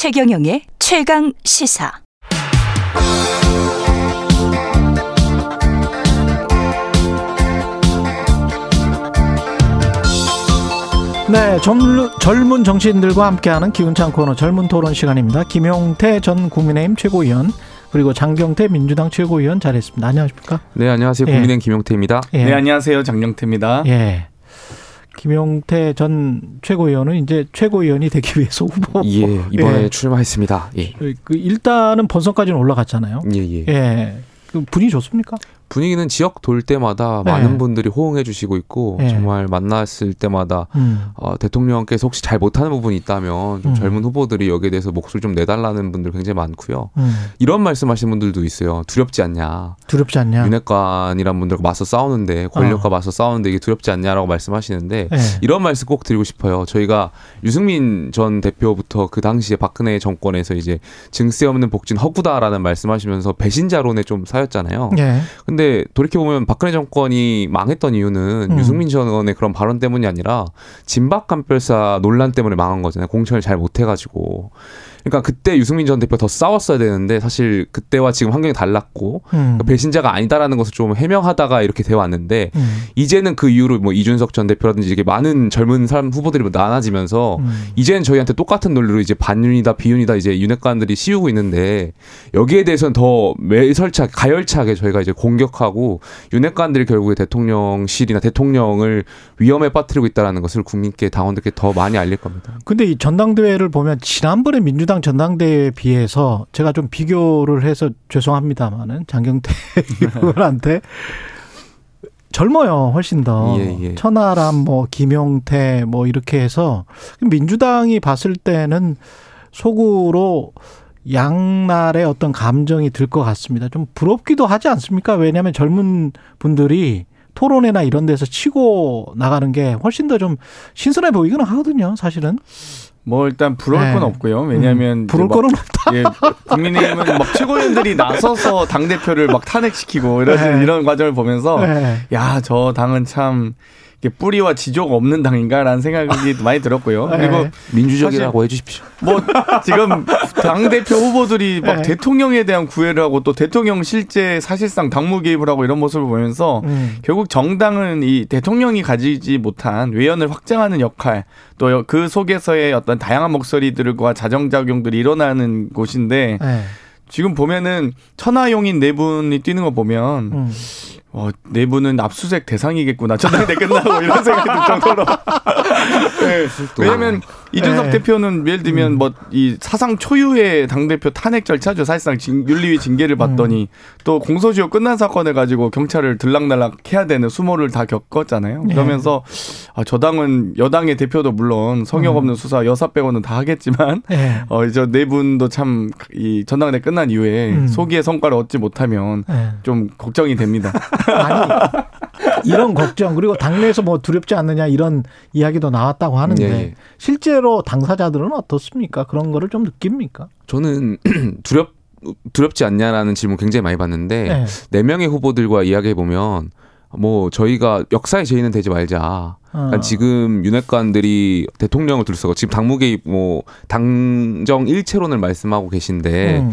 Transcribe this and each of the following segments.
최경영의 최강 시사. 네, 젊, 젊은 정치인들과 함께하는 기운찬 코너 젊은 토론 시간입니다. 김용태 전 국민의힘 최고위원 그리고 장경태 민주당 최고위원 자리했습니다. 안녕하십니까? 네, 안녕하세요. 예. 국민의힘 김용태입니다. 예. 네, 안녕하세요. 장영태입니다. 예. 김용태 전 최고위원은 이제 최고위원이 되기 위해서 후보. 예, 이번에 예. 출마했습니다. 예. 그 일단은 본선까지는 올라갔잖아요. 예, 예. 예. 그 분위기 좋습니까? 분위기는 지역 돌 때마다 네. 많은 분들이 호응해 주시고 있고 네. 정말 만났을 때마다 음. 어, 대통령께서 혹시 잘 못하는 부분이 있다면 좀 음. 젊은 후보들이 여기에 대해서 목소리 좀 내달라는 분들 굉장히 많고요. 음. 이런 말씀하시는 분들도 있어요. 두렵지 않냐. 두렵지 않냐? 윤핵관이란 분들과 맞서 싸우는데 권력과 어. 맞서 싸우는데 이게 두렵지 않냐라고 말씀하시는데 예. 이런 말씀 꼭 드리고 싶어요. 저희가 유승민 전 대표부터 그 당시에 박근혜 정권에서 이제 증세 없는 복진 허구다라는 말씀하시면서 배신자론에 좀 사였잖아요. 예. 근데 돌이켜 보면 박근혜 정권이 망했던 이유는 음. 유승민 전원의 그런 발언 때문이 아니라 진박 간별사 논란 때문에 망한 거잖아요. 공천을 잘 못해가지고. 그러니까 그때 유승민 전 대표 더 싸웠어야 되는데 사실 그때와 지금 환경이 달랐고 음. 배신자가 아니다라는 것을 좀 해명하다가 이렇게 돼 왔는데 음. 이제는 그 이후로 뭐 이준석 전 대표라든지 이게 많은 젊은 사람 후보들이 많아지면서 음. 이제는 저희한테 똑같은 논리로 이제 반윤이다 비윤이다 이제 윤핵관들이 씌우고 있는데 여기에 대해서는 더 매설차게 가열차게 저희가 이제 공격하고 윤핵관들이 결국에 대통령실이나 대통령을 위험에 빠뜨리고 있다라는 것을 국민께 당원들께 더 많이 알릴 겁니다. 근데 이 전당대회를 보면 지난번에 민주 당 전당대회에 비해서 제가 좀 비교를 해서 죄송합니다만은 장경태 의원한테 젊어요 훨씬 더 예, 예. 천하람 뭐 김용태 뭐 이렇게 해서 민주당이 봤을 때는 속으로 양날의 어떤 감정이 들 것 같습니다. 좀 부럽기도 하지 않습니까? 왜냐하면 젊은 분들이 토론회나 이런 데서 치고 나가는 게 훨씬 더 좀 신선해 보이기는 하거든요, 사실은. 뭐 일단 부러울 네. 건 없고요. 왜냐하면 음, 부러울 막- 거는 없다. 예, 국민의힘은 막 최고위원들이 나서서 당 대표를 막 탄핵시키고 이런 네. 이런 과정을 보면서 네. 야저 당은 참 뿌리와 지조가 없는 당인가라는 생각이 많이 들었고요. 네. 그리고 민주적이라고 해주십시오. 뭐 지금 당 대표 후보들이 막 네. 대통령에 대한 구애를 하고 또 대통령 실제 사실상 당무 개입을 하고 이런 모습을 보면서 음. 결국 정당은 이 대통령이 가지지 못한 외연을 확장하는 역할 또 그 속에서의 어떤 다양한 목소리들과 자정작용들이 일어나는 곳인데 네. 지금 보면은 천하용인 네 분이 뛰는 거 보면 음. 어, 네 분은 압수수색 대상이겠구나. 전당대 끝나고 이런 생각이 들 정도로. 네. 왜냐면 이준석 네. 대표는 예를 들면 뭐이 사상 초유의 당대표 탄핵 절차죠. 사실상 징- 윤리위 징계를 받더니 또 공소시효 끝난 사건을 가지고 경찰을 들락날락 해야 되는 수모를 다 겪었잖아요. 네. 그러면서 아, 저 당은 여당의 대표도 물론 성역 없는 수사 여사 빼고는 다 하겠지만 네. 어, 이제 네 분도 참 이 전당대 끝난 이후에 음. 소기의 성과를 얻지 못하면 네. 좀 걱정이 됩니다. 아니 이런 걱정 그리고 당내에서 뭐 두렵지 않느냐 이런 이야기도 나왔다고 하는데 예, 예. 실제로 당사자들은 어떻습니까? 그런 거를 좀 느낍니까? 저는 두렵 두렵지 않냐라는 질문 굉장히 많이 받는데 네. 네 명의 후보들과 이야기해 보면 뭐 저희가 역사의 죄인은 되지 말자. 어. 그러니까 지금 윤핵관들이 대통령을 둘러싸고 지금 당무 개입 뭐 당정 일체론을 말씀하고 계신데 음.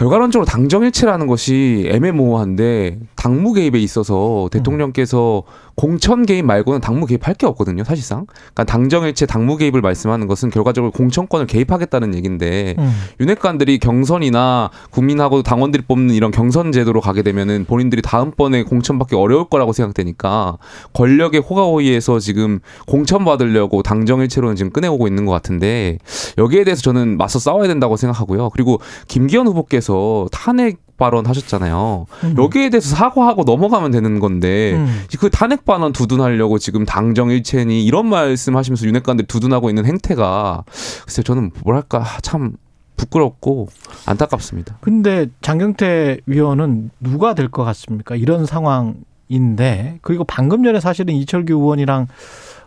결과론적으로 당정일체라는 것이 애매모호한데 당무 개입에 있어서 대통령께서 공천 개입 말고는 당무 개입할 게 없거든요, 사실상. 그러니까 당정일체 당무 개입을 말씀하는 것은 결과적으로 공천권을 개입하겠다는 얘기인데 음. 윤핵관들이 경선이나 국민하고 당원들이 뽑는 이런 경선 제도로 가게 되면은 본인들이 다음번에 공천받기 어려울 거라고 생각되니까 권력의 호가호위에서 지금 공천 받으려고 당정일체로는 지금 꺼내오고 있는 것 같은데 여기에 대해서 저는 맞서 싸워야 된다고 생각하고요. 그리고 김기현 후보께서 탄핵 발언 하셨잖아요. 음. 여기에 대해서 사과하고 넘어가면 되는 건데 음. 그 탄핵 발언 두둔하려고 지금 당정 일체니 이런 말씀하시면서 윤핵관들이 두둔하고 있는 행태가 글쎄 저는 뭐랄까 참 부끄럽고 안타깝습니다. 근데 장경태 위원은 누가 될 것 같습니까? 이런 상황인데 그리고 방금 전에 사실은 이철규 의원이랑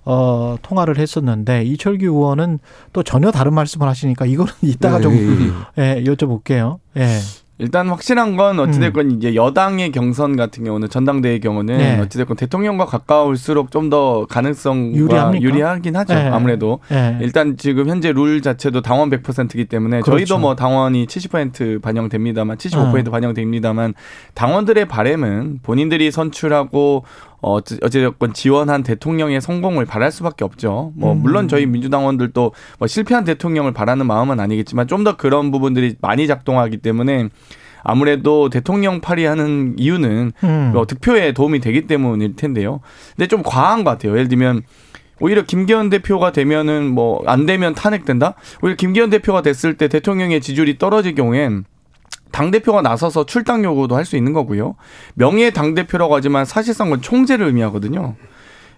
어, 통화를 했었는데 이철규 의원은 또 전혀 다른 말씀을 하시니까 이거는 이따가 좀 네, 예, 예. 예, 여쭤볼게요. 예. 일단 확실한 건 어찌됐건 이제 여당의 경선 같은 경우는 전당대회 경우는 음. 네. 어찌됐건 대통령과 가까울수록 좀 더 가능성과 유리합니까? 유리하긴 하죠. 네. 아무래도 예. 일단 지금 현재 룰 자체도 당원 100%이기 때문에 그렇죠. 저희도 뭐 당원이 70% 반영됩니다만 75% 어. 반영됩니다만 당원들의 바램은 본인들이 선출하고 어, 어찌- 어찌됐건 지원한 대통령의 성공을 바랄 수밖에 없죠. 뭐 음. 물론 저희 민주당원들도 뭐 실패한 대통령을 바라는 마음은 아니겠지만 좀 더 그런 부분들이 많이 작동하기 때문에 아무래도 대통령 파리하는 이유는 음. 뭐 득표에 도움이 되기 때문일 텐데요. 근데 좀 과한 것 같아요. 예를 들면 오히려 김기현 대표가 되면은 뭐 안 되면 탄핵된다. 오히려 김기현 대표가 됐을 때 대통령의 지지율이 떨어질 경우엔 당 대표가 나서서 출당 요구도 할 수 있는 거고요. 명예 당 대표라고 하지만 사실상 은 총재를 의미하거든요.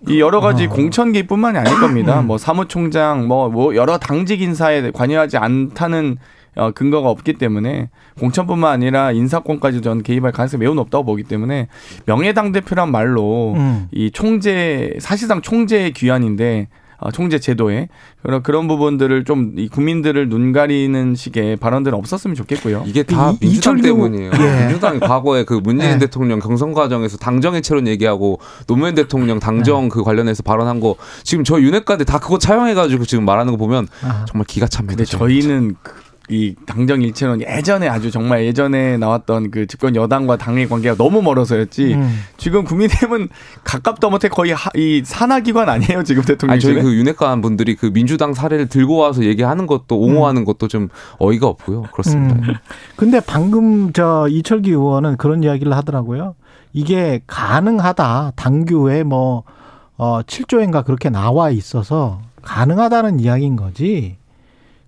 이 여러 가지 어. 공천기뿐만이 아닐 겁니다. 뭐 사무총장, 뭐, 뭐 여러 당직 인사에 관여하지 않다는 어, 근거가 없기 때문에 공천뿐만 아니라 인사권까지 전 개입할 가능성이 매우 높다고 보기 때문에 명예당 대표란 말로 음. 이 총재 사실상 총재의 귀환인데 어, 총재 제도에 그런 그런 부분들을 좀 이 국민들을 눈 가리는 식의 발언들은 없었으면 좋겠고요. 이게 다 이- 민주당 때문이에요. 예. 민주당이 과거에 그 문재인 예. 대통령 경선 과정에서 당정의체론 얘기하고 노무현 대통령 당정 예. 그 관련해서 발언한 거 지금 저 윤핵관들 다 그거 차용해가지고 지금 말하는 거 보면 아. 정말 기가 찹니다. 근데 저희는 그- 이 당정 일체론 예전에 아주 정말 예전에 나왔던 그 집권 여당과 당의 관계가 너무 멀어서였지 음. 지금 국민의힘은 가깝다 못해 거의 하, 이 산하기관 아니에요 지금 아니 저희 그 윤핵관 분들이 그 민주당 사례를 들고 와서 얘기하는 것도 옹호하는 것도 좀 어이가 없고요. 그렇습니다. 음. 근데 방금 저 이철기 의원은 그런 이야기를 하더라고요. 이게 가능하다. 당규에 뭐 어, 7조인가 그렇게 나와 있어서 가능하다는 이야기인 거지.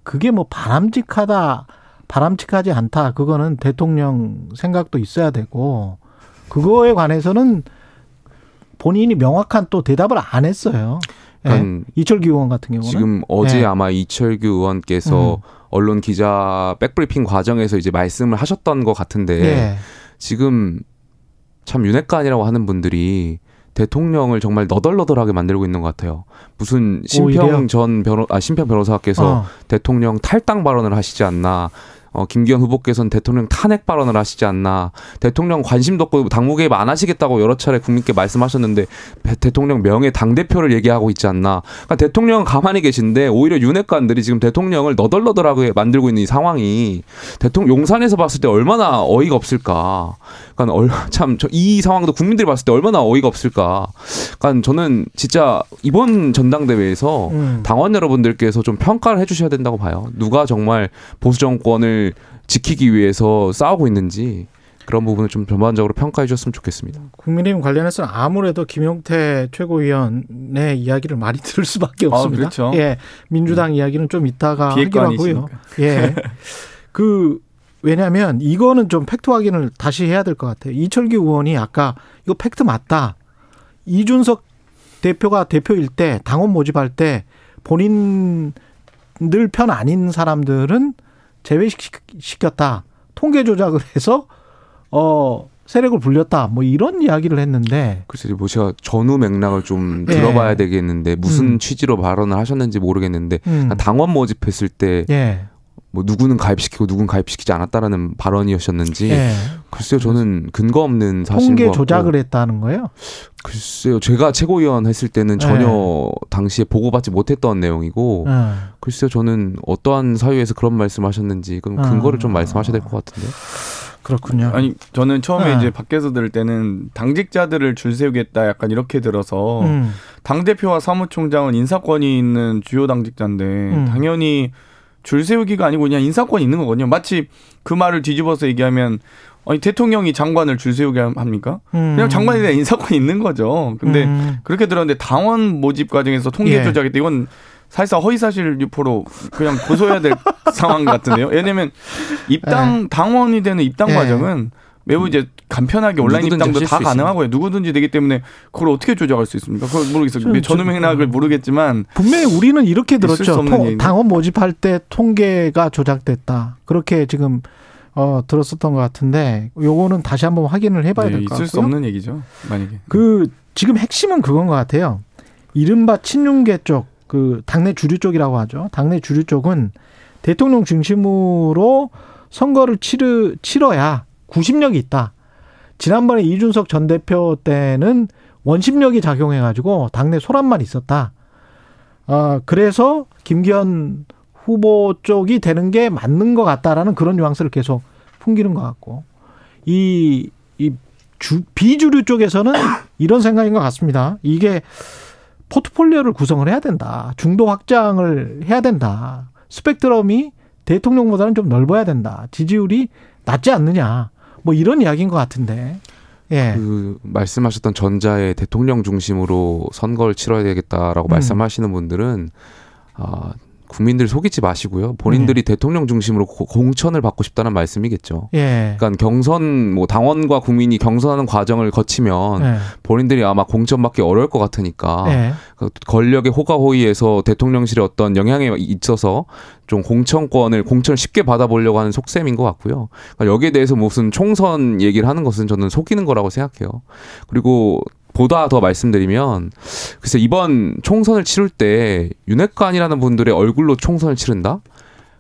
그게 뭐 바람직하다, 바람직하지 않다. 그거는 대통령 생각도 있어야 되고 그거에 관해서는 본인이 명확한 또 대답을 안 했어요. 예. 그러니까 이철기 의원 같은 경우는 지금 어제 네. 아마 이철규 의원께서 음. 언론 기자 백브리핑 과정에서 이제 말씀을 하셨던 것 같은데 예. 지금 참 윤핵관이라고 하는 분들이 대통령을 정말 너덜너덜하게 만들고 있는 것 같아요. 무슨? 심평 전 변호 아 심평 변호사께서 어. 대통령 탈당 발언을 하시지 않나. 어, 김기현 후보께서는 대통령 탄핵 발언을 하시지 않나. 대통령 관심도 없고 당무 개입 안 하시겠다고 여러 차례 국민께 말씀하셨는데 배- 대통령 명예 당대표를 얘기하고 있지 않나. 그러니까 대통령은 가만히 계신데 오히려 윤핵관들이 지금 대통령을 너덜너덜하게 만들고 있는 이 상황이 대통령 용산에서 봤을 때 얼마나 어이가 없을까. 그러니까 참이 상황도 국민들이 봤을 때 얼마나 어이가 없을까. 그러니까 저는 진짜 이번 전당대회에서 음. 당원 여러분들께서 좀 평가를 해주셔야 된다고 봐요. 누가 정말 보수 정권을 지키기 위해서 싸우고 있는지 그런 부분을 좀 전반적으로 평가해 주셨으면 좋겠습니다. 국민의힘 관련해서는 아무래도 김용태 최고위원의 이야기를 많이 들을 수밖에 아, 없습니다. 그렇죠. 예, 민주당 이야기는 좀 이따가 하기로 하고요. 비핵관이시니까. 예, 그 왜냐하면 이거는 좀 팩트 확인을 다시 해야 될 것 같아요. 이철규 의원이 아까 이거 팩트 맞다. 이준석 대표가 대표일 때 당원 모집할 때 본인들 편 아닌 사람들은 제외시켰다. 통계 조작을 해서 어 세력을 불렸다. 뭐 이런 이야기를 했는데 글쎄 뭐 제가 전후 맥락을 좀 예. 들어봐야 되겠는데 무슨 음. 취지로 발언을 하셨는지 모르겠는데 음. 당원 모집했을 때 뭐 예. 누구는 가입시키고 누구는 가입시키지 않았다라는 발언이었었는지 예. 글쎄요 저는 근거 없는 사실인 통계 조작을 했다는 거예요? 글쎄요 제가 최고위원 했을 때는 전혀 당시에 보고받지 못했던 내용이고 어. 글쎄요 저는 어떠한 사유에서 그런 말씀하셨는지 그럼 근거를 좀 아. 말씀하셔야 될 것 같은데 그렇군요. 아니 저는 처음에 네. 이제 밖에서 들을 때는 당직자들을 줄 세우겠다 약간 이렇게 들어서 음. 당 대표와 사무총장은 인사권이 있는 주요 당직자인데 음. 당연히 줄 세우기가 아니고 그냥 인사권이 있는 거거든요. 마치 그 말을 뒤집어서 얘기하면 아니 대통령이 장관을 줄 세우게 합니까? 음. 그냥 장관에 대한 인사권이 있는 거죠. 근데 음. 그렇게 들었는데 당원 모집 과정에서 통계 예. 조작했다. 이건 사실상 허위사실 유포로 그냥 고소해야 될 상황 같은데요. 왜냐하면 입당 당원이 되는 입당 예. 과정은 매우 이제 간편하게 온라인 입당도 하실 다수 가능하고요. 누구든지 되기 때문에 그걸 어떻게 조작할 수 있습니까? 그걸 모르겠어요. 좀- 전후 맥락을 모르겠지만 분명히 우리는 이렇게 들었죠. 통-. 당원 모집할 때 통계가 조작됐다. 그렇게 지금 어, 들었었던 것 같은데 요거는 다시 한번 확인을 해봐야 네, 될것 있을 수 같고요. 없는 얘기죠. 만약에 그 지금 핵심은 그건 것 같아요. 이른바 친윤계 쪽, 그 당내 주류 쪽이라고 하죠. 당내 주류 쪽은 대통령 중심으로 선거를 치르 치러야 구심력이 있다. 지난번에 이준석 전 대표 때는 원심력이 작용해 가지고 당내 소란만 있었다. 아 그래서 김기현 후보 쪽이 되는 게 맞는 것 같다라는 그런 뉘앙스를 계속 풍기는 것 같고 이, 이 주, 비주류 쪽에서는 이런 생각인 것 같습니다. 이게 포트폴리오를 구성을 해야 된다. 중도 확장을 해야 된다. 스펙트럼이 대통령보다는 좀 넓어야 된다. 지지율이 낮지 않느냐. 뭐 이런 이야기인 것 같은데. 예. 그 말씀하셨던 전자의 대통령 중심으로 선거를 치러야 되겠다라고 음. 말씀하시는 분들은 아 국민들 속이지 마시고요. 본인들이 네. 대통령 중심으로 고- 공천을 받고 싶다는 말씀이겠죠. 예. 그러니까 경선 뭐 당원과 국민이 경선하는 과정을 거치면 예. 본인들이 아마 공천받기 어려울 것 같으니까 예. 그 권력의 호가호위에서 대통령실에 어떤 영향에 있어서 좀 공천권을 공천을 쉽게 받아보려고 하는 속셈인 것 같고요. 그러니까 여기에 대해서 무슨 총선 얘기를 하는 것은 저는 속이는 거라고 생각해요. 그리고 보다 더 말씀드리면 글쎄 이번 총선을 치를 때 윤핵관이라는 분들의 얼굴로 총선을 치른다?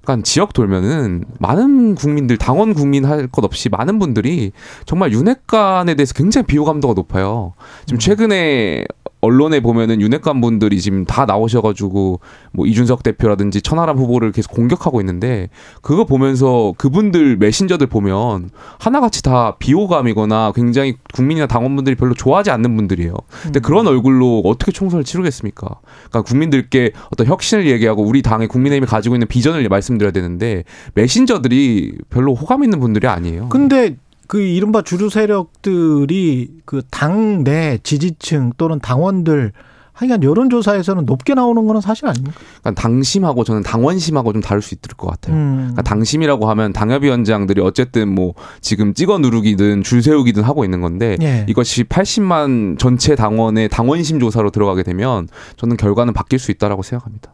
그러니까 지역 돌면은 많은 국민들 당원 국민 할 것 없이 많은 분들이 정말 윤핵관에 대해서 굉장히 비호감도가 높아요. 지금 최근에 언론에 보면은 윤핵관 분들이 지금 다 나오셔가지고 뭐 이준석 대표라든지 천하람 후보를 계속 공격하고 있는데 그거 보면서 그분들 메신저들 보면 하나같이 다 비호감이거나 굉장히 국민이나 당원분들이 별로 좋아하지 않는 분들이에요. 근데 그런 얼굴로 어떻게 총선을 치르겠습니까? 그러니까 국민들께 어떤 혁신을 얘기하고 우리 당의 국민의힘이 가지고 있는 비전을 말씀드려야 되는데 메신저들이 별로 호감 있는 분들이 아니에요. 근데 그 이른바 주류 세력들이 그 당내 지지층 또는 당원들 하여간 여론조사에서는 높게 나오는 거는 사실 아닙니까? 그러니까 당심하고 저는 당원심하고 좀 다를 수 있을 것 같아요. 음. 그러니까 당심이라고 하면 당협위원장들이 어쨌든 뭐 지금 찍어 누르기든 줄 세우기든 하고 있는 건데 예. 이것이 80만 전체 당원의 당원심 조사로 들어가게 되면 저는 결과는 바뀔 수 있다라고 생각합니다.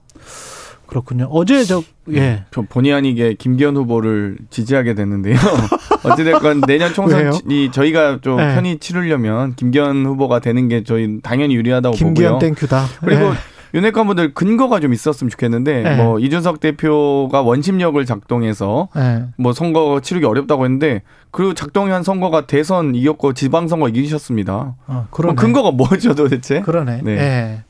그렇군요. 어제 저 예. 저 본의 아니게 김기현 후보를 지지하게 됐는데요. 어찌됐건 내년 총선이 저희가 좀 네. 편히 치르려면 김기현 후보가 되는 게 저희 당연히 유리하다고 김기현 보고요. 땡큐다. 그리고 예. 윤핵관 분들 근거가 좀 있었으면 좋겠는데 네. 뭐 이준석 대표가 원심력을 작동해서 예. 뭐 선거 치르기 어렵다고 했는데 그 작동한 선거가 대선 이겼고 지방선거 이기셨습니다. 어, 그럼 그러네. 근거가 뭐죠 도대체? 그러네. 네.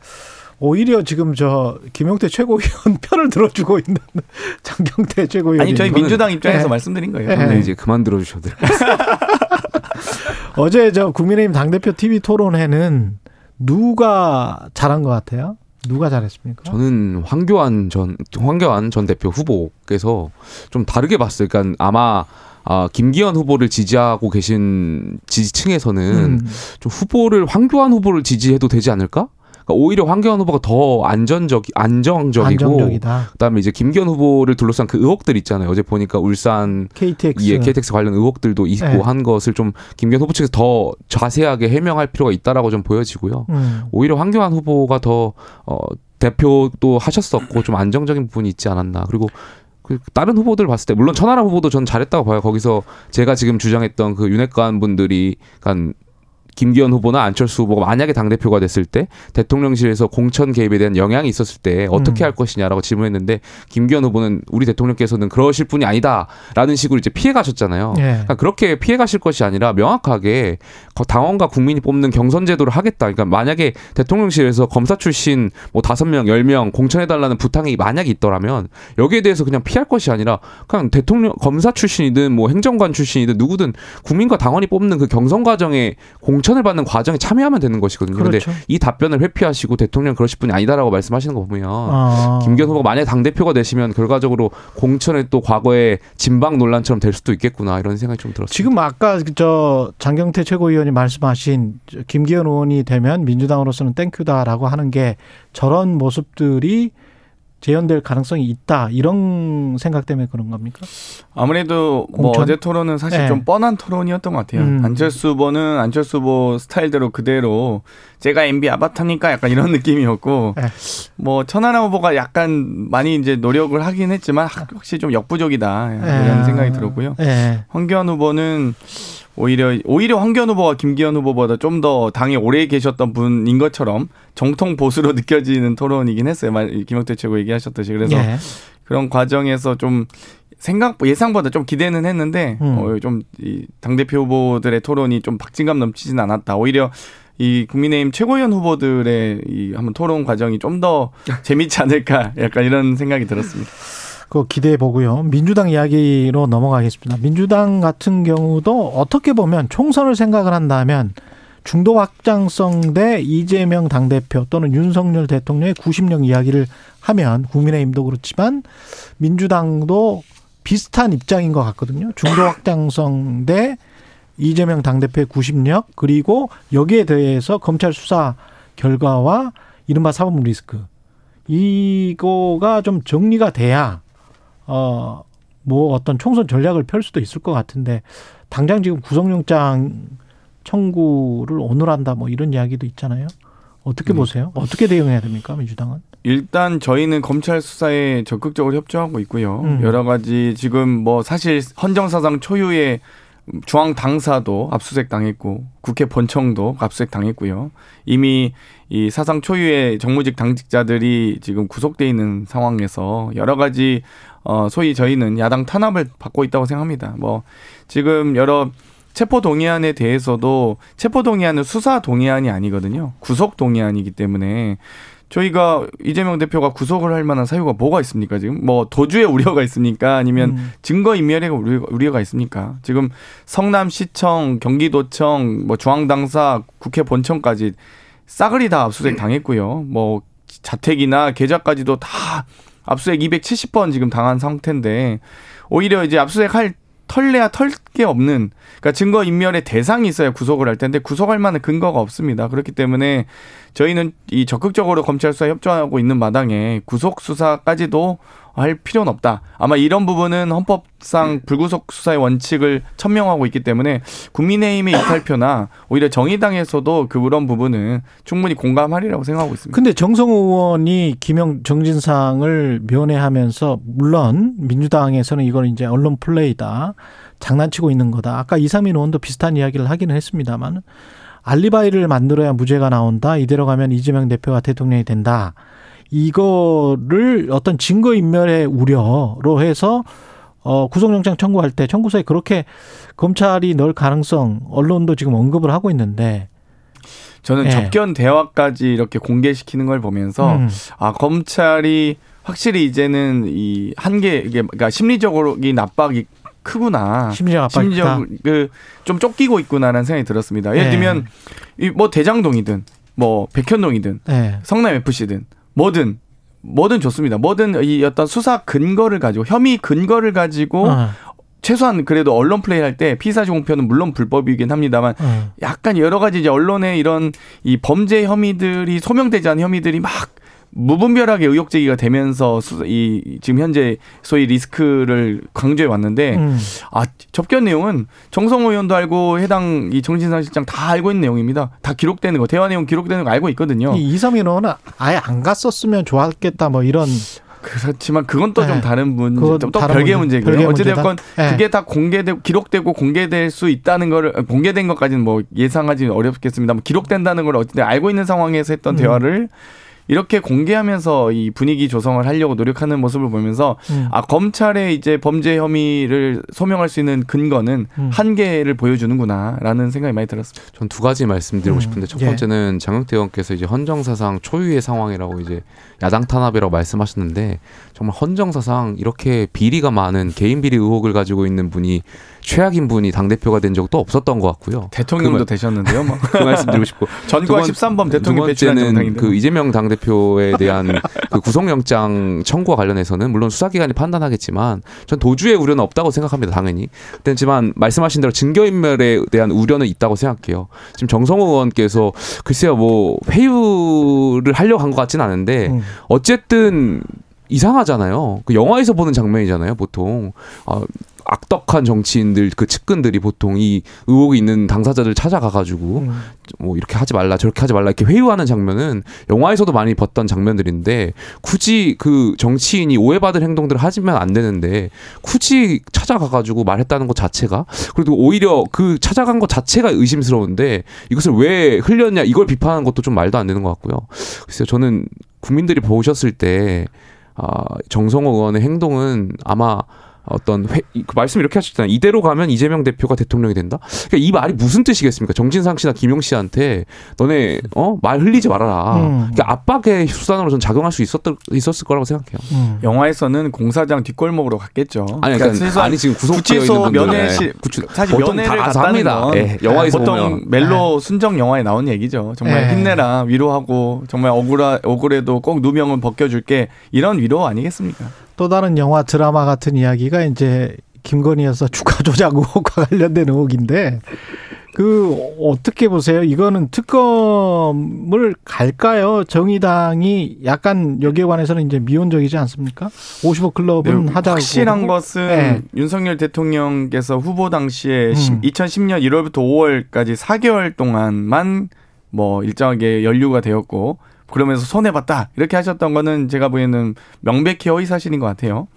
예. 오히려 지금 저 김용태 최고위원 편을 들어주고 있는 장경태 최고위원. 아니 저희 민주당 입장에서 네. 말씀드린 거예요. 네. 이제 그만 들어주셔도 돼요. 어제 저 국민의힘 당대표 TV 토론회는 누가 잘한 것 같아요? 누가 잘했습니까? 저는 황교안 전 황교안 전 대표 후보께서 좀 다르게 봤어요. 그러니까 아마 아, 김기현 후보를 지지하고 계신 지지층에서는 음. 좀 후보를 황교안 후보를 지지해도 되지 않을까? 그러니까 오히려 황교안 후보가 더 안전적 안정적이고 안정적이다. 그다음에 이제 김기현 후보를 둘러싼 그 의혹들 있잖아요. 어제 보니까 울산 KTX. 예, KTX 관련 의혹들도 있고 네. 한 것을 좀 김기현 후보 측에서 더 자세하게 해명할 필요가 있다라고 좀 보여지고요. 음. 오히려 황교안 후보가 더 어, 대표도 하셨었고 좀 안정적인 부분이 있지 않았나. 그리고 그 다른 후보들 봤을 때 물론 천하람 후보도 전 잘했다고 봐요. 거기서 제가 지금 주장했던 그 윤핵관 분들이 간 김기현 후보나 안철수 후보가 만약에 당 대표가 됐을 때 대통령실에서 공천 개입에 대한 영향이 있었을 때 어떻게 음. 할 것이냐라고 질문했는데 김기현 후보는 우리 대통령께서는 그러실 분이 아니다라는 식으로 이제 피해 가셨잖아요. 예. 그러니까 그렇게 피해 가실 것이 아니라 명확하게 거- 당원과 국민이 뽑는 경선 제도를 하겠다. 그러니까 만약에 대통령실에서 검사 출신 뭐 다섯 명, 열 명 공천해 달라는 부탁이 만약에 있더라면 여기에 대해서 그냥 피할 것이 아니라 그냥 대통령 검사 출신이든 뭐 행정관 출신이든 누구든 국민과 당원이 뽑는 그 경선 과정에 공 천을 받는 과정에 참여하면 되는 것이거든요. 근데 그렇죠. 이 답변을 회피하시고 대통령 그러실 분이 아니다라고 말씀하시는 거 보면 아. 김기현 후보가 만약에 당 대표가 되시면 결과적으로 공천에 또 과거에 진방 논란처럼 될 수도 있겠구나 이런 생각이 좀 들었어요. 지금 아까 저 장경태 최고위원이 말씀하신 저 김기현 의원이 되면 민주당으로서는 땡큐다라고 하는 게 저런 모습들이 재현될 가능성이 있다 이런 생각 때문에 그런 겁니까? 아무래도 뭐 공천? 어제 토론은 사실 네. 좀 뻔한 토론이었던 것 같아요. 음. 안철수 후보는 안철수 후보 스타일대로 그대로 제가 MB 아바타니까 약간 이런 느낌이었고 네. 뭐 천하람 후보가 약간 많이 이제 노력을 하긴 했지만 확실히 좀 역부족이다 이런 예. 생각이 들었고요. 예. 황교안 후보는 오히려 오히려 황교안 후보가 김기현 후보보다 좀 더 당에 오래 계셨던 분인 것처럼 정통 보수로 느껴지는 토론이긴 했어요. 말- 김영태 최고 얘기하셨듯이 그래서 예. 그런 과정에서 좀 생각 예상보다 좀 기대는 했는데 음. 어, 좀이당 대표 후보들의 토론이 좀 박진감 넘치진 않았다. 오히려 이 국민의힘 최고위원 후보들의 이 한번 토론 과정이 좀 더 재밌지 않을까 약간 이런 생각이 들었습니다. 그 기대해 보고요. 민주당 이야기로 넘어가겠습니다. 민주당 같은 경우도 어떻게 보면 총선을 생각을 한다면 중도 확장성 대 이재명 당대표 또는 윤석열 대통령의 90령 이야기를 하면 국민의힘도 그렇지만 민주당도 비슷한 입장인 것 같거든요. 중도 확장성 대 이재명 당대표의 90력 그리고 여기에 대해서 검찰 수사 결과와 이른바 사법 리스크 이거가 좀 정리가 돼야 어 뭐 어떤 총선 전략을 펼 수도 있을 것 같은데 당장 지금 구속영장 청구를 오늘 한다 뭐 이런 이야기도 있잖아요. 어떻게 음. 보세요? 어떻게 대응해야 됩니까 민주당은? 일단 저희는 검찰 수사에 적극적으로 협조하고 있고요. 음. 여러 가지 지금 뭐 사실 헌정사상 초유의 중앙 당사도 압수수색 당했고 국회 본청도 압수수색 당했고요. 이미 이 사상 초유의 정무직 당직자들이 지금 구속돼 있는 상황에서 여러 가지 어 소위 저희는 야당 탄압을 받고 있다고 생각합니다. 뭐 지금 여러 체포 동의안에 대해서도 체포 동의안은 수사 동의안이 아니거든요. 구속 동의안이기 때문에 저희가 이재명 대표가 구속을 할 만한 사유가 뭐가 있습니까? 지금 뭐 도주의 우려가 있습니까? 아니면 음. 증거 인멸의 우려- 우려가 있습니까? 지금 성남시청, 경기도청, 뭐 중앙당사, 국회 본청까지 싸그리 다 압수수색 당했고요. 뭐 자택이나 계좌까지도 다 압수수색 270번 지금 당한 상태인데 오히려 이제 압수수색 할 털래야 털 게 없는 그러니까 증거 인멸의 대상이 있어야 구속을 할 텐데 구속할 만한 근거가 없습니다. 그렇기 때문에 저희는 이 적극적으로 검찰 수사 협조하고 있는 마당에 구속 수사까지도 할 필요는 없다. 아마 이런 부분은 헌법상 불구속 수사의 원칙을 천명하고 있기 때문에 국민의힘의 이탈표나 오히려 정의당에서도 그런 부분은 충분히 공감하리라고 생각하고 있습니다. 근데 정성호 의원이 김영 정진상을 면회하면서 물론 민주당에서는 이걸 이제 언론 플레이다. 장난치고 있는 거다. 아까 이상민 의원도 비슷한 이야기를 하기는 했습니다만 알리바이를 만들어야 무죄가 나온다. 이대로 가면 이재명 대표가 대통령이 된다. 이거를 어떤 증거 인멸의 우려로 해서 어 구속영장 청구할 때 청구서에 그렇게 검찰이 넣을 가능성 언론도 지금 언급을 하고 있는데 저는 예. 접견 대화까지 이렇게 공개시키는 걸 보면서 음. 아 검찰이 확실히 이제는 이 한계 이게 그러니까 심리적으로 이 압박이 크구나. 심리적 압박이. 심리적 그좀 쫓기고 있구나라는 생각이 들었습니다. 예를 네. 들면 이뭐 대장동이든 뭐 백현동이든 네. 성남 FC든 뭐든 뭐든 좋습니다. 뭐든 이 어떤 수사 근거를 가지고 혐의 근거를 가지고 어, 최소한 그래도 언론 플레이 할 때 피사지 공표는 물론 불법이긴 합니다만 어. 약간 여러 가지 이제 언론의 이런 이 범죄 혐의들이 소명되지 않은 혐의들이 막 무분별하게 의혹 제기가 되면서 수, 이 지금 현재 소위 리스크를 강조해 왔는데 음. 아 접견 내용은 정성호 의원도 알고 해당 이 정진상 실장 다 알고 있는 내용입니다. 다 기록되는 거 대화 내용 기록되는 거 알고 있거든요. 이 이삼인 의원은 아예 안 갔었으면 좋았겠다 뭐 이런 그렇지만 그건 또좀 네. 다른 문제, 또 다른 문제, 문제고요. 문제다. 네. 그게 다 공개되고 기록되고 공개될 수 있다는 거를 공개된 것까지는 뭐 예상하지 어렵겠습니다. 뭐 기록된다는 걸 어쨌든 알고 있는 상황에서 했던 음. 대화를 이렇게 공개하면서 이 분위기 조성을 하려고 노력하는 모습을 보면서 음. 아 검찰의 이제 범죄 혐의를 소명할 수 있는 근거는 음. 한계를 보여주는구나라는 생각이 많이 들었습니다. 전 두 가지 말씀드리고 음, 싶은데 첫 예. 번째는 장영태 의원께서 이제 헌정사상 초유의 상황이라고 이제 야당 탄압이라고 말씀하셨는데 정말 헌정사상 이렇게 비리가 많은 개인 비리 의혹을 가지고 있는 분이 최악인 분이 당 대표가 된 적도 없었던 것 같고요. 대통령도 그 말- 되셨는데요. 뭐. 그 말씀드리고 싶고 전과 두 번- 13번 두 대통령 배출한. 그 이재명 당 대표에 대한 그 구속영장 청구와 관련해서는 물론 수사기관이 판단하겠지만 전 도주의 우려는 없다고 생각합니다 당연히. 그렇지만 말씀하신 대로 증거인멸에 대한 우려는 있다고 생각해요. 지금 정성호 의원께서 글쎄요 뭐 회유를 하려고 한 것 같지는 않은데 음. 어쨌든 이상하잖아요. 그 영화에서 보는 장면이잖아요, 보통. 아, 악덕한 정치인들 그 측근들이 보통 이 의혹이 있는 당사자들 찾아가가지고 음. 뭐 이렇게 하지 말라 저렇게 하지 말라 이렇게 회유하는 장면은 영화에서도 많이 봤던 장면들인데 굳이 그 정치인이 오해받을 행동들을 하지면 안 되는데 굳이 찾아가가지고 말했다는 것 자체가 그래도 오히려 그 찾아간 것 자체가 의심스러운데 이것을 왜 흘렸냐 이걸 비판하는 것도 좀 말도 안 되는 것 같고요. 글쎄요 저는 국민들이 보셨을 때 아, 정성호 의원의 행동은 아마 어떤 회, 이- 그 말씀 이렇게 하셨잖아요. 이대로 가면 이재명 대표가 대통령이 된다. 그러니까 이 말이 무슨 뜻이겠습니까? 정진상 씨나 김용 씨한테 너네 어 말 흘리지 말아라. 음. 그러니까 압박의 수단으로 전 작용할 수 있었던 있었을 거라고 생각해요. 음. 영화에서는 공사장 뒷골목으로 갔겠죠. 아니 그러니까 최소한 아니 지금 구속되어 있는 분들 면회실 구치- 사실 면회를 다 가서 갔다는 합니다. 건 예, 영화에서 보통 보면 멜로 순정 영화에 나온 얘기죠. 정말 네. 힘내라 위로하고 정말 억울하 억울해도 꼭 누명은 벗겨줄게 이런 위로 아니겠습니까? 또 다른 영화 드라마 같은 이야기가 이제 김건희 여사 주가 조작 의혹과 관련된 의혹인데 그 어떻게 보세요? 이거는 특검을 갈까요? 정의당이 약간 여기에 관해서는 이제 미온적이지 않습니까? 50억 클럽은 네, 하자고 확실한 것은 네. 윤석열 대통령께서 후보 당시에 음. 2010년 1월부터 5월까지 4개월 동안만 뭐 일정하게 연류가 되었고 그러면서 손해 봤다 이렇게 하셨던 거는 제가 보기에는 명백히 허위 사실인 것 같아요.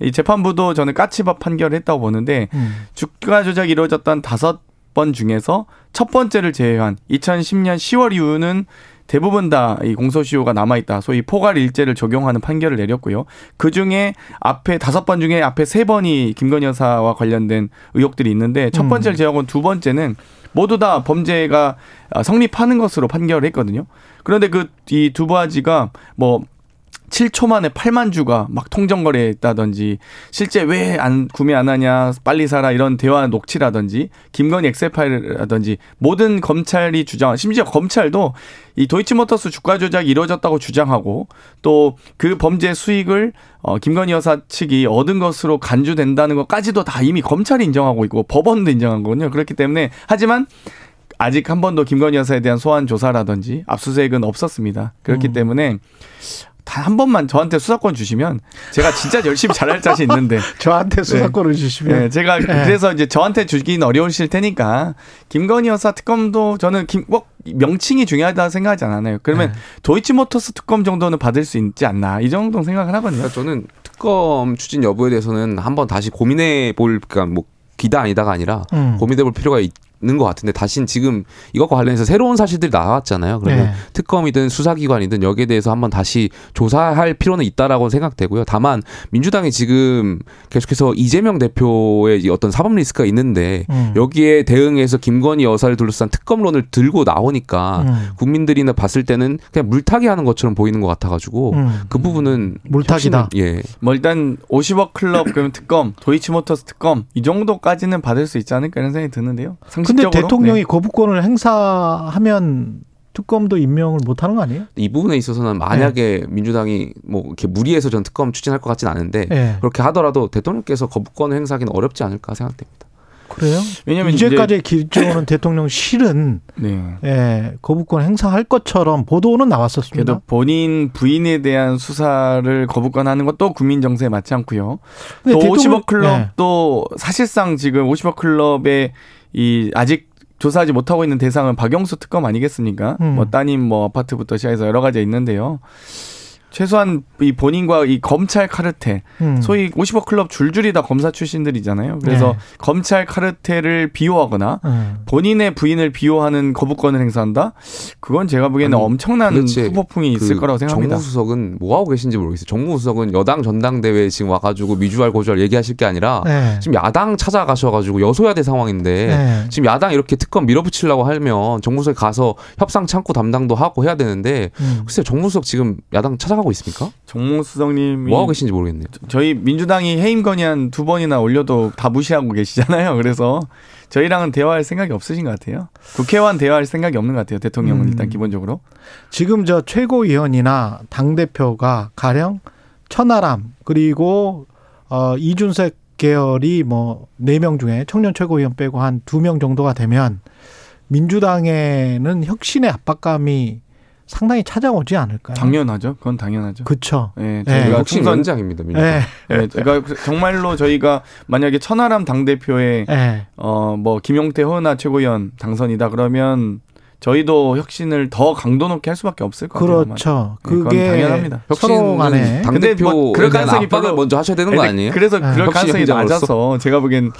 이 재판부도 저는 까치밥 판결을 했다고 보는데 음. 주가 조작이 이루어졌던 다섯 번 중에서 첫 번째를 제외한 2010년 10월 이후는 대부분 다 이 공소시효가 남아있다. 소위 포괄 일제를 적용하는 판결을 내렸고요. 그 중에 앞에 다섯 번 중에 앞에 세 번이 김건희 여사와 관련된 의혹들이 있는데 첫 번째를 제외하고 두 번째는 모두 다 범죄가 성립하는 것으로 판결을 했거든요. 그런데 그 이두 바지가 뭐 7초 만에 8만 주가 막 통정 거래했다든지 실제 왜 안 구매 안 하냐 빨리 사라 이런 대화 녹취라든지 김건희 엑셀 파일이라든지 모든 검찰이 주장 심지어 검찰도 이 도이치모터스 주가 조작이 이루어졌다고 주장하고 또 그 범죄 수익을 어 김건희 여사 측이 얻은 것으로 간주된다는 것까지도 다 이미 검찰이 인정하고 있고 법원도 인정한 거거든요. 그렇기 때문에 하지만 아직 한 번도 김건희 여사에 대한 소환 조사라든지 압수수색은 없었습니다. 그렇기 음. 때문에 단 한 번만 저한테 수사권 주시면 제가 진짜 열심히 잘할 자신 있는데 저한테 수사권을 주시면 네, 제가 그래서 이제 저한테 주기는 어려우실 테니까 김건희 여사 특검도 저는 김, 꼭 명칭이 중요하다 생각하지 않아요. 그러면 네. 도이치모터스 특검 정도는 받을 수 있지 않나 이 정도 생각을 하거든요. 그러니까 저는 특검 추진 여부에 대해서는 한번 다시 고민해 볼 그러니까 뭐 기다 아니다가 아니라 음. 고민해 볼 필요가 있 는 것 같은데 다신 지금 이것과 관련해서 새로운 사실들이 나왔잖아요. 그러면 네. 특검이든 수사기관이든 여기에 대해서 한번 다시 조사할 필요는 있다라고 생각되고요. 다만 민주당이 지금 계속해서 이재명 대표의 이 어떤 사법 리스크가 있는데 음. 여기에 대응해서 김건희 여사를 둘러싼 특검론을 들고 나오니까 음. 국민들이나 봤을 때는 그냥 물타기 하는 것처럼 보이는 것 같아가지고 음. 그 부분은 물타기다. 예. 뭐 일단 50억 클럽 그러면 특검, 도이치모터스 특검 이 정도까지는 받을 수 있지 않을까 이런 생각이 드는데요. 상식 적으로 대통령이 네. 거부권을 행사하면 특검도 임명을 못 하는 거 아니에요? 이 부분에 있어서는 만약에 민주당이 뭐 이렇게 무리해서 전 특검 추진할 것 같지는 않은데 예. 그렇게 하더라도 대통령께서 거부권을 행사하기는 어렵지 않을까 생각됩니다. 그래요? 왜냐면 이제까지 기조는 대통령 실은 네. 예, 거부권 행사할 것처럼 보도는 나왔었습니다. 그래도 본인 부인에 대한 수사를 거부권하는 것도 국민 정세에 맞지 않고요. 근데 또 대통령- 50억 클럽 예. 또 사실상 지금 50억 클럽의 이 아직 조사하지 못하고 있는 대상은 박영수 특검 아니겠습니까? 음. 뭐 따님 뭐 아파트부터 시작해서 여러 가지 있는데요. 최소한 이 본인과 이 검찰 카르텔, 음. 소위 50억 클럽 줄줄이 다 검사 출신들이잖아요. 그래서 네. 검찰 카르텔을 비호하거나 음. 본인의 부인을 비호하는 거부권을 행사한다? 그건 제가 보기에는 아니, 엄청난 도대체 후폭풍이 있을 그 거라고 생각합니다. 정무수석은 뭐 하고 계신지 모르겠어요. 정무수석은 여당 전당대회에 지금 와가지고 미주알 고주알 얘기하실 게 아니라 네. 지금 야당 찾아가셔가지고 여소야대 상황인데 네. 지금 야당 이렇게 특검 밀어붙이려고 하면 정무수석에 가서 협상 창구 담당도 하고 해야 되는데 음. 글쎄 정무수석 지금 야당 찾아가 고 있습니까? 정무수석님이 뭐 하고 계신지 모르겠네요. 저희 민주당이 해임 건의안 두 번이나 올려도 다 무시하고 계시잖아요. 그래서 저희랑은 대화할 생각이 없으신 것 같아요. 국회와는 대화할 생각이 없는 것 같아요. 대통령은 음. 일단 기본적으로. 지금 저 최고위원이나 당 대표가 가령 천하람 그리고 어 이준석 계열이 뭐 네 명 중에 청년 최고위원 빼고 한 두 명 정도가 되면 민주당에는 혁신의 압박감이 상당히 찾아오지 않을까요? 당연하죠. 그건 당연하죠. 그쵸. 예, 네. 저희가 혁신 총선 원장입니다. 민주당. 예. 예, 그러니까 정말로 저희가 만약에 천하람 당 대표의 예. 어뭐 김용태 허은하 최고위원 당선이다 그러면 저희도 혁신을 더 강도 높게 할 수밖에 없을 것 같아요. 그렇죠. 네, 그건 그게 당연합니다. 서로 간에 당 근데 대표에 뭐 그럴 대한 가능성이 별로- 먼저 하셔야 되는 거 아니에요? 그래서 네. 그럴 혁신 가능성이. 낮아서 제가 보기엔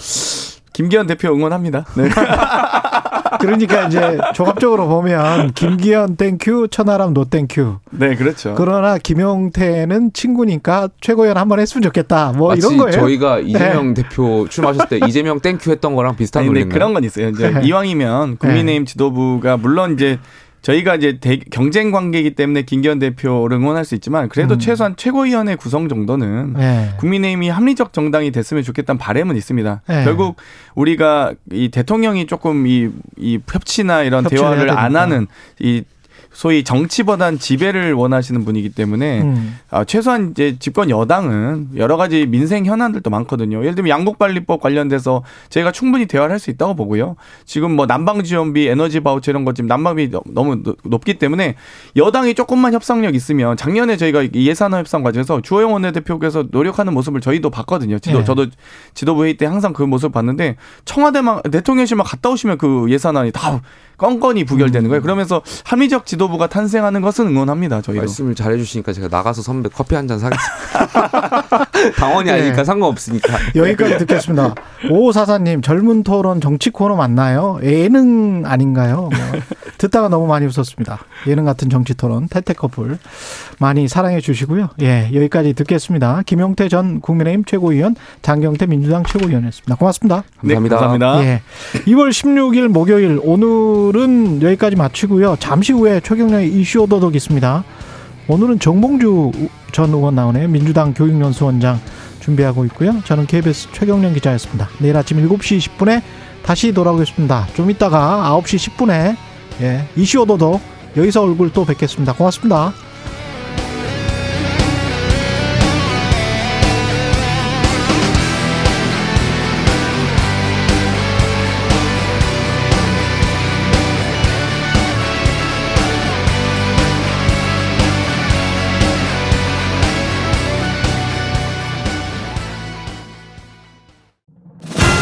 김기현 대표 응원합니다. 네. 그러니까 이제 종합적으로 보면 김기현 thank you, 천하람 no thank you. 네, 그렇죠. 그러나 김용태는 친구니까 최고위원 한번 했으면 좋겠다. 뭐 마치 이런 거예요. 저희가 이재명 대표 출마하셨을 때 이재명 thank you 했던 거랑 비슷한 논리인가요? 그런 건 있어요. 이제 네. 이왕이면 국민의힘 지도부가 물론 이제 저희가 이제 대- 경쟁 관계이기 때문에 김기현 대표를 응원할 수 있지만 그래도 음. 최소한 최고위원회 구성 정도는 네. 국민의힘이 합리적 정당이 됐으면 좋겠다는 바람은 있습니다. 네. 결국 우리가 이 대통령이 조금 이, 이 협치나 이런 대화를 안 되니까. 하는 이 소위 정치 보단 지배를 원하시는 분이기 때문에 음. 아, 최소한 이제 집권 여당은 여러 가지 민생 현안들도 많거든요. 예를 들면 양곡관리법 관련돼서 저희가 충분히 대화를 할 수 있다고 보고요. 지금 뭐 난방지원비, 에너지 바우처 이런 것 지금 난방비 너- 너무 노- 높기 때문에 여당이 조금만 협상력 있으면 작년에 저희가 이 예산안 협상 과정에서 주호영 원내대표께서 노력하는 모습을 저희도 봤거든요. 지도 네. 저도 지도부 회의 때 항상 그 모습을 봤는데 청와대만 대통령실만 갔다 오시면 그 예산안이 다 건건이 부결되는 거예요. 그러면서 합리적 지도부가 탄생하는 것은 응원합니다. 저희도. 말씀을 잘해 주시니까 제가 나가서 선배 커피 한 잔 사겠습니다. 당원이 네. 아니니까 상관없으니까. 여기까지 듣겠습니다. 오사사님 젊은 토론 정치 코너 맞나요? 예능 아닌가요? 뭐 듣다가 너무 많이 웃었습니다. 예능 같은 정치 토론 태태 커플 많이 사랑해 주시고요. 예 여기까지 듣겠습니다. 김용태 전 국민의힘 최고위원, 장경태 민주당 최고위원이었습니다. 고맙습니다. 네, 감사합니다. 감사합니다. 예. 2월 16일 목요일 오늘은 여기까지 마치고요. 잠시 후에 최경련의 이슈 오도독 있습니다. 오늘은 정봉주 전 의원 나오네요. 민주당 교육연수원장 준비하고 있고요. 저는 KBS 최경련 기자였습니다. 내일 아침 7시 10분에 다시 돌아오겠습니다. 좀 이따가 9시 10분에 예, 이슈 오도독 여기서 얼굴 또 뵙겠습니다. 고맙습니다.